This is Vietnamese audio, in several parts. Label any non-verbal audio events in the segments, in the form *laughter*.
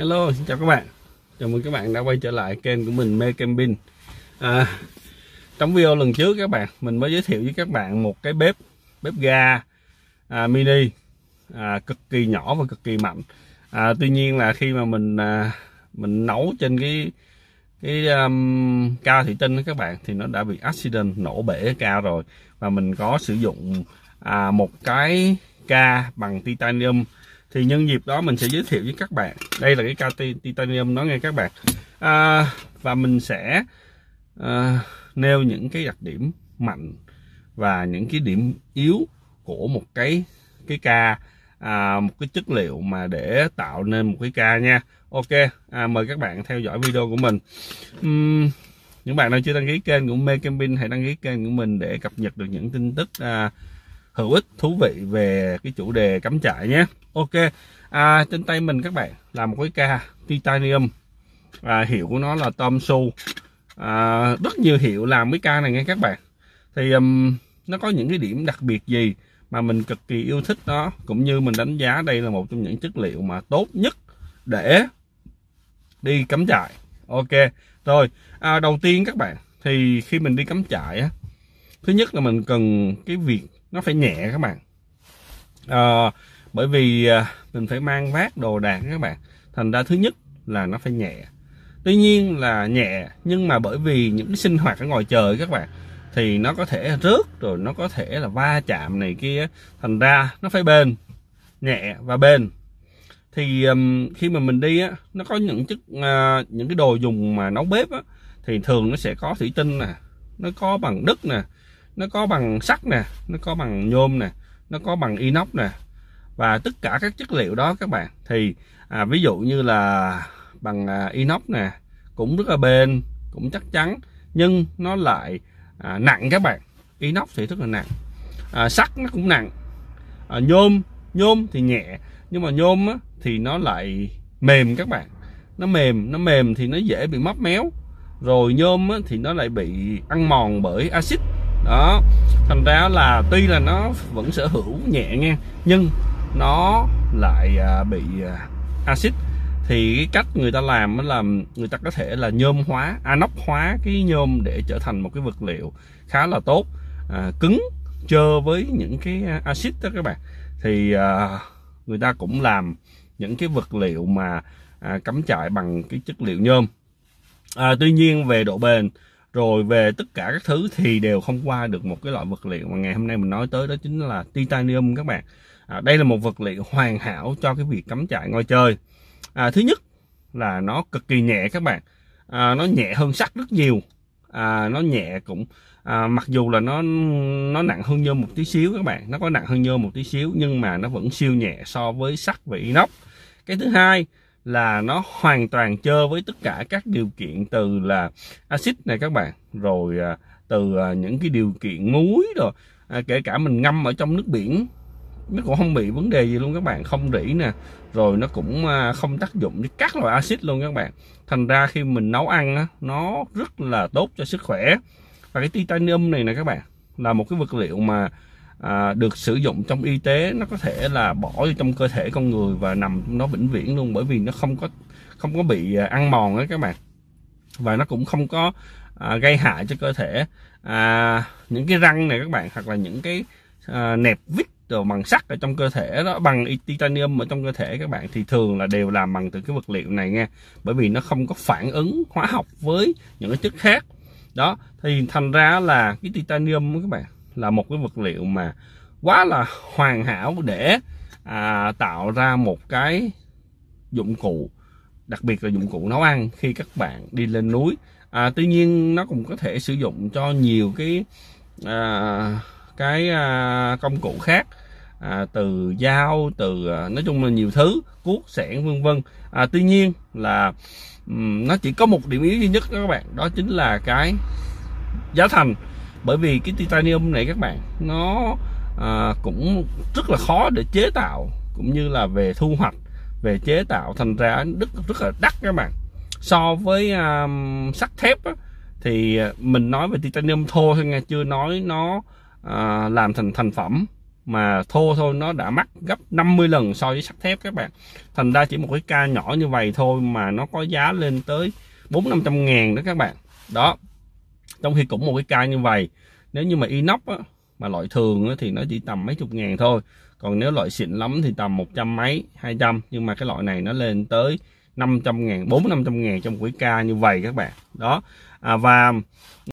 Hello, xin chào các bạn. Chào mừng các bạn đã quay trở lại kênh của mình Mê Camping à, Trong video lần trước các bạn Mình mới giới thiệu với các bạn một cái bếp Bếp ga à, mini à, Cực kỳ nhỏ và cực kỳ mạnh. À, Tuy nhiên là khi mà mình à, Mình nấu trên cái cái um, cao thủy tinh đó các bạn thì nó đã bị accident nổ bể cao rồi. Và mình có sử dụng à, một cái ca bằng titanium thì nhân dịp đó mình sẽ giới thiệu với các bạn. Đây là cái ca titanium nó nghe các bạn. À, và mình sẽ à, nêu những cái đặc điểm mạnh và những cái điểm yếu của một cái cái ca à, một cái chất liệu mà để tạo nên một cái ca nha. Ok à, mời các bạn theo dõi video của mình. Uhm, những bạn nào chưa đăng ký kênh của Mê Camping hãy đăng ký kênh của mình để cập nhật được những tin tức à, hữu ích thú vị về cái chủ đề cắm trại nhé. Ok à, trên tay mình các bạn là một cái ca titanium. À, hiệu của nó là Tom Su. À, rất nhiều hiệu làm cái ca này nghe các bạn. Thì um, nó có những cái điểm đặc biệt gì mà mình cực kỳ yêu thích nó cũng như mình đánh giá đây là một trong những chất liệu mà tốt nhất để đi cắm trại. Ok rồi à, đầu tiên các bạn thì khi mình đi cắm trại á thứ nhất là mình cần cái việc nó phải nhẹ các bạn. À, bởi vì à, mình phải mang vác đồ đạc các bạn. Thành ra thứ nhất là nó phải nhẹ. Tuy nhiên là nhẹ nhưng mà bởi vì những cái sinh hoạt ở ngoài trời các bạn thì nó có thể rớt rồi nó có thể là va chạm này kia. Thành ra nó phải bền nhẹ và bền. Thì um, khi mà mình đi á nó có những chức uh, à, những cái đồ dùng mà nấu bếp á thì thường nó sẽ có thủy tinh nè nó có bằng đất nè nó có bằng sắt nè nó có bằng nhôm nè nó có bằng inox nè. Và tất cả các chất liệu đó các bạn. Thì à, ví dụ như là bằng à, inox nè cũng rất là bền cũng chắc chắn nhưng nó lại à, nặng các bạn. Inox thì rất là nặng. À, sắt nó cũng nặng. À, nhôm nhôm thì nhẹ nhưng mà nhôm á, thì nó lại mềm các bạn. Nó mềm nó mềm thì nó dễ bị móc méo. Rồi nhôm á, thì nó lại bị ăn mòn bởi axit đó thành ra là tuy là nó vẫn sở hữu nhẹ nha nhưng nó lại à, bị à, axit. Thì cái cách người ta làm là người ta có thể là nhôm hóa anox hóa cái nhôm để trở thành một cái vật liệu khá là tốt à, cứng chơ với những cái à, axit đó các bạn. Thì à, người ta cũng làm những cái vật liệu mà à, cắm trại bằng cái chất liệu nhôm. À, tuy nhiên về độ bền rồi về tất cả các thứ thì đều không qua được một cái loại vật liệu mà ngày hôm nay mình nói tới đó chính là titanium các bạn. À, đây là một vật liệu hoàn hảo cho cái việc cắm trại ngoài trời. À, thứ nhất là nó cực kỳ nhẹ các bạn. À, nó nhẹ hơn sắt rất nhiều. À, nó nhẹ cũng à, mặc dù là nó nó nặng hơn nhôm một tí xíu các bạn. Nó có nặng hơn nhôm một tí xíu nhưng mà nó vẫn siêu nhẹ so với sắt và inox. Cái thứ hai là nó hoàn toàn chơi với tất cả các điều kiện từ là axit này các bạn rồi à, từ à, những cái điều kiện muối rồi à, kể cả mình ngâm ở trong nước biển nó cũng không bị vấn đề gì luôn các bạn không rỉ nè rồi nó cũng à, không tác dụng với các loại axit luôn các bạn. Thành ra khi mình nấu ăn á, nó rất là tốt cho sức khỏe. Và cái titanium này nè các bạn là một cái vật liệu mà à, được sử dụng trong y tế nó có thể là bỏ vô trong cơ thể con người và nằm nó vĩnh viễn luôn bởi vì nó không có không có bị à, ăn mòn đó các bạn. Và nó cũng không có à, gây hại cho cơ thể. À, những cái răng này các bạn hoặc là những cái à, nẹp vít đồ bằng sắt ở trong cơ thể đó bằng titanium ở trong cơ thể các bạn thì thường là đều làm bằng từ cái vật liệu này nha. Bởi vì nó không có phản ứng hóa học với những cái chất khác. Đó thì thành ra là cái titanium các bạn là một cái vật liệu mà quá là hoàn hảo để à, tạo ra một cái dụng cụ đặc biệt là dụng cụ nấu ăn khi các bạn đi lên núi. À, tuy nhiên nó cũng có thể sử dụng cho nhiều cái à, cái à, công cụ khác à, từ dao từ à, nói chung là nhiều thứ cuốc sẻn vân vân. À, tuy nhiên là um, nó chỉ có một điểm yếu duy nhất đó các bạn đó chính là cái giá thành bởi vì cái titanium này các bạn nó à, cũng rất là khó để chế tạo cũng như là về thu hoạch về chế tạo. Thành ra rất rất là đắt các bạn. So với um, sắt thép á, thì mình nói về titanium thô thôi nghe chưa nói nó à, làm thành thành phẩm. Mà thô thôi nó đã mắc gấp 50 lần so với sắt thép các bạn. Thành ra chỉ một cái ca nhỏ như vậy thôi mà nó có giá lên tới bốn năm trăm ngàn đó các bạn. Đó trong khi cũng một cái ca như vậy nếu như mà inox á, mà loại thường á, thì nó chỉ tầm mấy chục ngàn thôi. Còn nếu loại xịn lắm thì tầm một trăm mấy hai trăm. Nhưng mà cái loại này nó lên tới 500 ngàn 4 500 ngàn trong một cái ca như vậy các bạn. Đó. À, và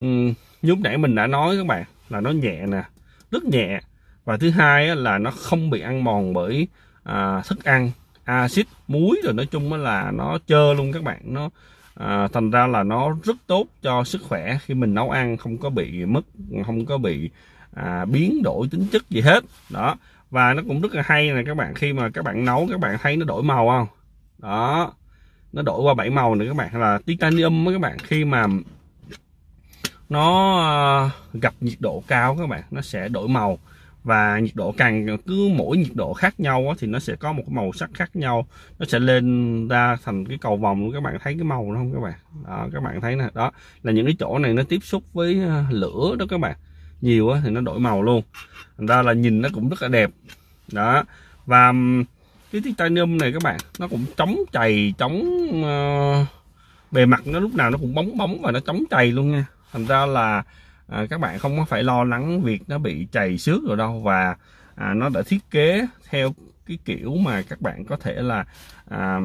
um, lúc nãy mình đã nói các bạn là nó nhẹ nè rất nhẹ. Và thứ hai là nó không bị ăn mòn bởi à, thức ăn axit muối rồi nói chung là nó trơ luôn các bạn. Nó à, thành ra là nó rất tốt cho sức khỏe khi mình nấu ăn không có bị mất không có bị à, biến đổi tính chất gì hết. Đó và nó cũng rất là hay này các bạn khi mà các bạn nấu các bạn thấy nó đổi màu không? Đó nó đổi qua bảy màu nữa các bạn là titanium các bạn. Khi mà nó à, gặp nhiệt độ cao các bạn nó sẽ đổi màu và nhiệt độ càng cứ mỗi nhiệt độ khác nhau thì nó sẽ có một cái màu sắc khác nhau. Nó sẽ lên ra thành cái cầu vòng. Luôn các bạn thấy cái màu đó không các bạn? Đó, các bạn thấy nè đó. Là những cái chỗ này nó tiếp xúc với à, lửa đó các bạn. Nhiều thì nó đổi màu luôn. Thành ra là nhìn nó cũng rất là đẹp. Đó. Và cái titanium này các bạn nó cũng chống chày chống uh, bề mặt nó lúc nào nó cũng bóng bóng và nó chống chày luôn nha. Thành ra là à, các bạn không có phải lo lắng việc nó bị chày xước rồi đâu và à, nó đã thiết kế theo cái kiểu mà các bạn có thể là à,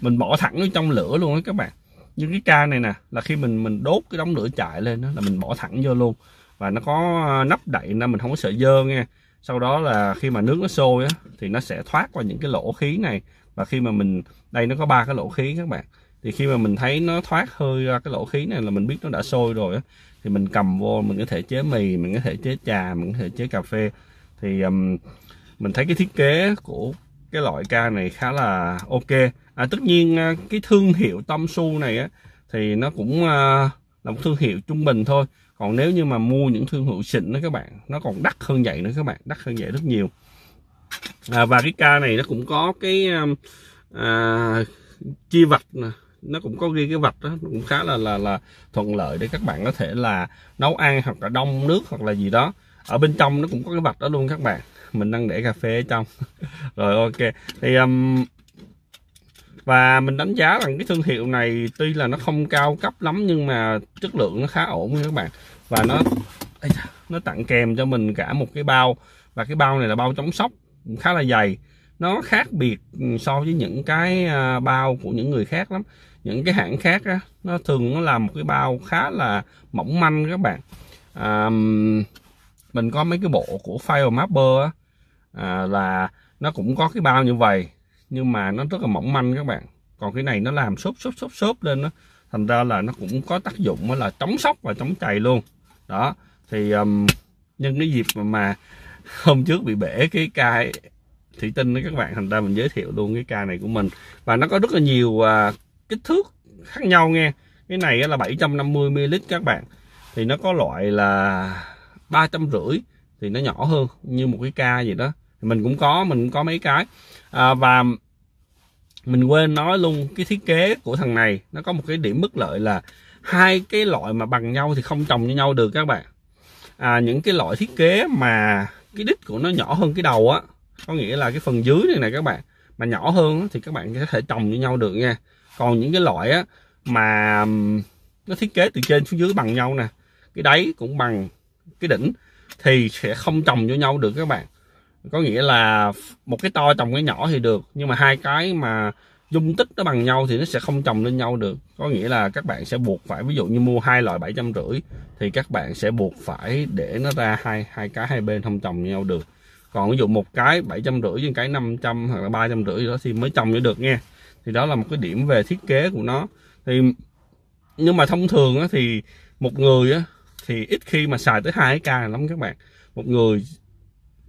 mình bỏ thẳng nó trong lửa luôn á các bạn. Như cái ca này nè là khi mình mình đốt cái đống lửa chạy lên đó là mình bỏ thẳng vô luôn. Và nó có à, nắp đậy nên mình không có sợ dơ nghe. Sau đó là khi mà nước nó sôi á thì nó sẽ thoát qua những cái lỗ khí này. Và khi mà mình đây nó có ba cái lỗ khí các bạn. Thì khi mà mình thấy nó thoát hơi ra cái lỗ khí này là mình biết nó đã sôi rồi á thì mình cầm vô mình có thể chế mì mình có thể chế trà mình có thể chế cà phê. Thì um, mình thấy cái thiết kế của cái loại ca này khá là ok. À, tất nhiên à, cái thương hiệu tâm su này á thì nó cũng uh, là một thương hiệu trung bình thôi. Còn nếu như mà mua những thương hiệu xịn đó các bạn nó còn đắt hơn vậy nữa các bạn đắt hơn vậy rất nhiều. À, và cái ca này nó cũng có cái uh, à, chi vạch nè nó cũng có ghi cái vạch đó cũng khá là là là thuận lợi để các bạn có thể là nấu ăn hoặc là đông nước hoặc là gì đó. Ở bên trong nó cũng có cái vạch đó luôn các bạn. Mình đang để cà phê ở trong. *laughs* Rồi ok. Thì um, và mình đánh giá rằng cái thương hiệu này tuy là nó không cao cấp lắm nhưng mà chất lượng nó khá ổn các bạn. Và nó nó tặng kèm cho mình cả một cái bao. Và cái bao này là bao chống sốc khá là dày. Nó khác biệt so với những cái à, bao của những người khác lắm những cái hãng khác á, nó thường nó làm một cái bao khá là mỏng manh các bạn. À, mình có mấy cái bộ của file mapper á, à, là nó cũng có cái bao như vậy nhưng mà nó rất là mỏng manh các bạn. Còn cái này nó làm xốp xốp xốp xốp lên đó thành ra là nó cũng có tác dụng là chống sốc và chống chày luôn. Đó thì um, nhân cái dịp mà, mà hôm trước bị bể cái ca thủy tinh đó các bạn thành ra mình giới thiệu luôn cái ca này của mình. Và nó có rất là nhiều uh, kích thước khác nhau nghe. Cái này là 750 ml các bạn. Thì nó có loại là ba trăm rưỡi thì nó nhỏ hơn như một cái ca gì đó. Mình cũng có mình cũng có mấy cái. À, và mình quên nói luôn cái thiết kế của thằng này nó có một cái điểm bất lợi là hai cái loại mà bằng nhau thì không trồng với nhau được các bạn. À, những cái loại thiết kế mà cái đít của nó nhỏ hơn cái đầu á có nghĩa là cái phần dưới này nè các bạn mà nhỏ hơn thì các bạn có thể trồng với nhau được nha còn những cái loại á mà nó thiết kế từ trên xuống dưới bằng nhau nè, cái đáy cũng bằng cái đỉnh, thì sẽ không trồng với nhau được các bạn. Có nghĩa là một cái to trồng cái nhỏ thì được, nhưng mà hai cái mà dung tích nó bằng nhau thì nó sẽ không trồng lên nhau được. Có nghĩa là các bạn sẽ buộc phải, ví dụ như mua hai loại bảy trăm rưỡi thì các bạn sẽ buộc phải để nó ra hai hai cái hai bên không trồng nhau được. Còn ví dụ một cái bảy trăm rưỡi với cái 500 hoặc là ba trăm rưỡi đó thì mới trồng được nha thì đó là một cái điểm về thiết kế của nó. Thì nhưng mà thông thường á, thì một người á, thì ít khi mà xài tới hai cái ca lắm các bạn. Một người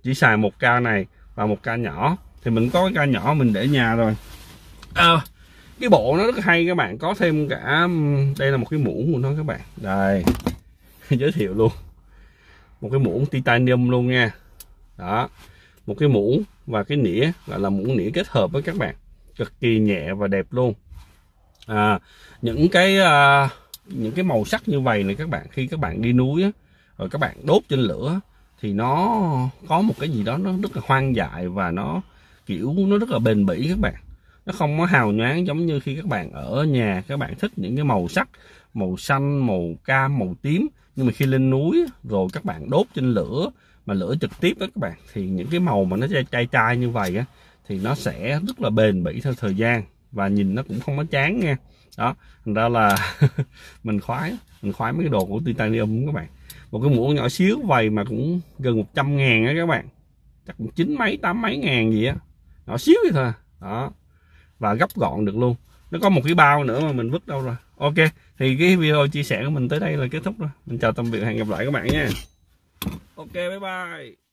chỉ xài một ca này và một ca nhỏ. Thì mình có cái ca nhỏ mình để nhà rồi. À, cái bộ nó rất hay các bạn. Có thêm cả đây là một cái muỗng của nó các bạn. Đây *laughs* giới thiệu luôn. Một cái muỗng titanium luôn nha. Đó một cái muỗng và cái nĩa gọi là muỗng nĩa kết hợp với các bạn cực kỳ nhẹ và đẹp luôn. À, những cái à, những cái màu sắc như vậy này các bạn khi các bạn đi núi á, rồi các bạn đốt trên lửa thì nó có một cái gì đó nó rất là hoang dại và nó kiểu nó rất là bền bỉ các bạn. Nó không có hào nhoáng giống như khi các bạn ở nhà các bạn thích những cái màu sắc màu xanh màu cam màu tím. Nhưng mà khi lên núi rồi các bạn đốt trên lửa mà lửa trực tiếp đó các bạn thì những cái màu mà nó chai chai, chai như vậy á thì nó sẽ rất là bền bỉ theo thời gian và nhìn nó cũng không có chán nha. Đó, thành ra là *laughs* mình khoái mình khoái mấy cái đồ của titanium các bạn. Một cái muỗng nhỏ xíu vầy mà cũng gần 100 ngàn á các bạn. Chắc cũng chín mấy, tám mấy ngàn gì á. Nhỏ xíu vậy thôi à. đó, và gấp gọn được luôn. Nó có một cái bao nữa mà mình vứt đâu rồi. Ok, thì cái video chia sẻ của mình tới đây là kết thúc rồi. Mình chào tạm biệt hẹn gặp lại các bạn nha. Ok, bye bye.